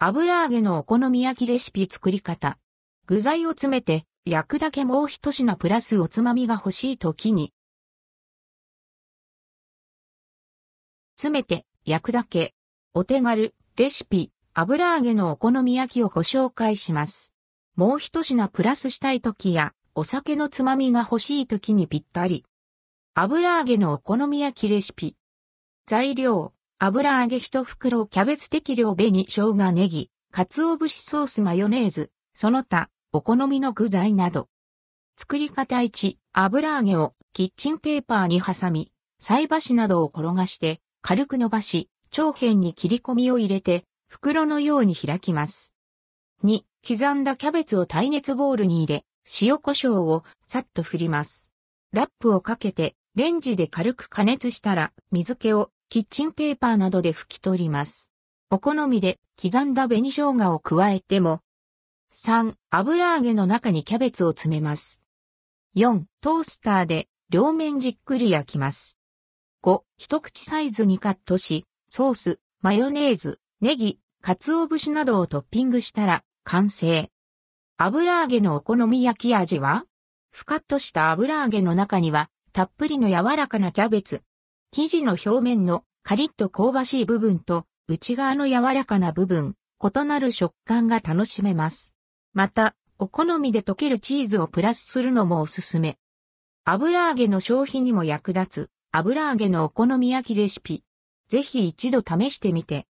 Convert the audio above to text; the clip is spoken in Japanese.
油揚げのお好み焼きレシピ作り方。具材を詰めて焼くだけもう一品プラスおつまみが欲しい時に。詰めて焼くだけ。お手軽レシピ油揚げのお好み焼きをご紹介します。もう一品プラスしたい時やお酒のつまみが欲しい時にぴったり。油揚げのお好み焼きレシピ。材料、油揚げ1袋キャベツ適量紅生姜ネギ、鰹節ソースマヨネーズ、その他、お好みの具材など。作り方1、油揚げをキッチンペーパーに挟み、菜箸などを転がして軽く伸ばし、長辺に切り込みを入れて、袋のように開きます。2、刻んだキャベツを耐熱ボウルに入れ、塩胡椒をさっと振ります。ラップをかけて、レンジで軽く加熱したら、水気をキッチンペーパーなどで拭き取ります。お好みで刻んだ紅生姜を加えても。3. 油揚げの中にキャベツを詰めます。4. トースターで両面じっくり焼きます。5. 一口サイズにカットし、ソース、マヨネーズ、ネギ、鰹節などをトッピングしたら完成。油揚げのお好み焼き味は？ふかっとした油揚げの中にはたっぷりの柔らかなキャベツ、生地の表面のカリッと香ばしい部分と内側の柔らかな部分、異なる食感が楽しめます。また、お好みで溶けるチーズをプラスするのもおすすめ。油揚げの消費にも役立つ油揚げのお好み焼きレシピ。ぜひ一度試してみて。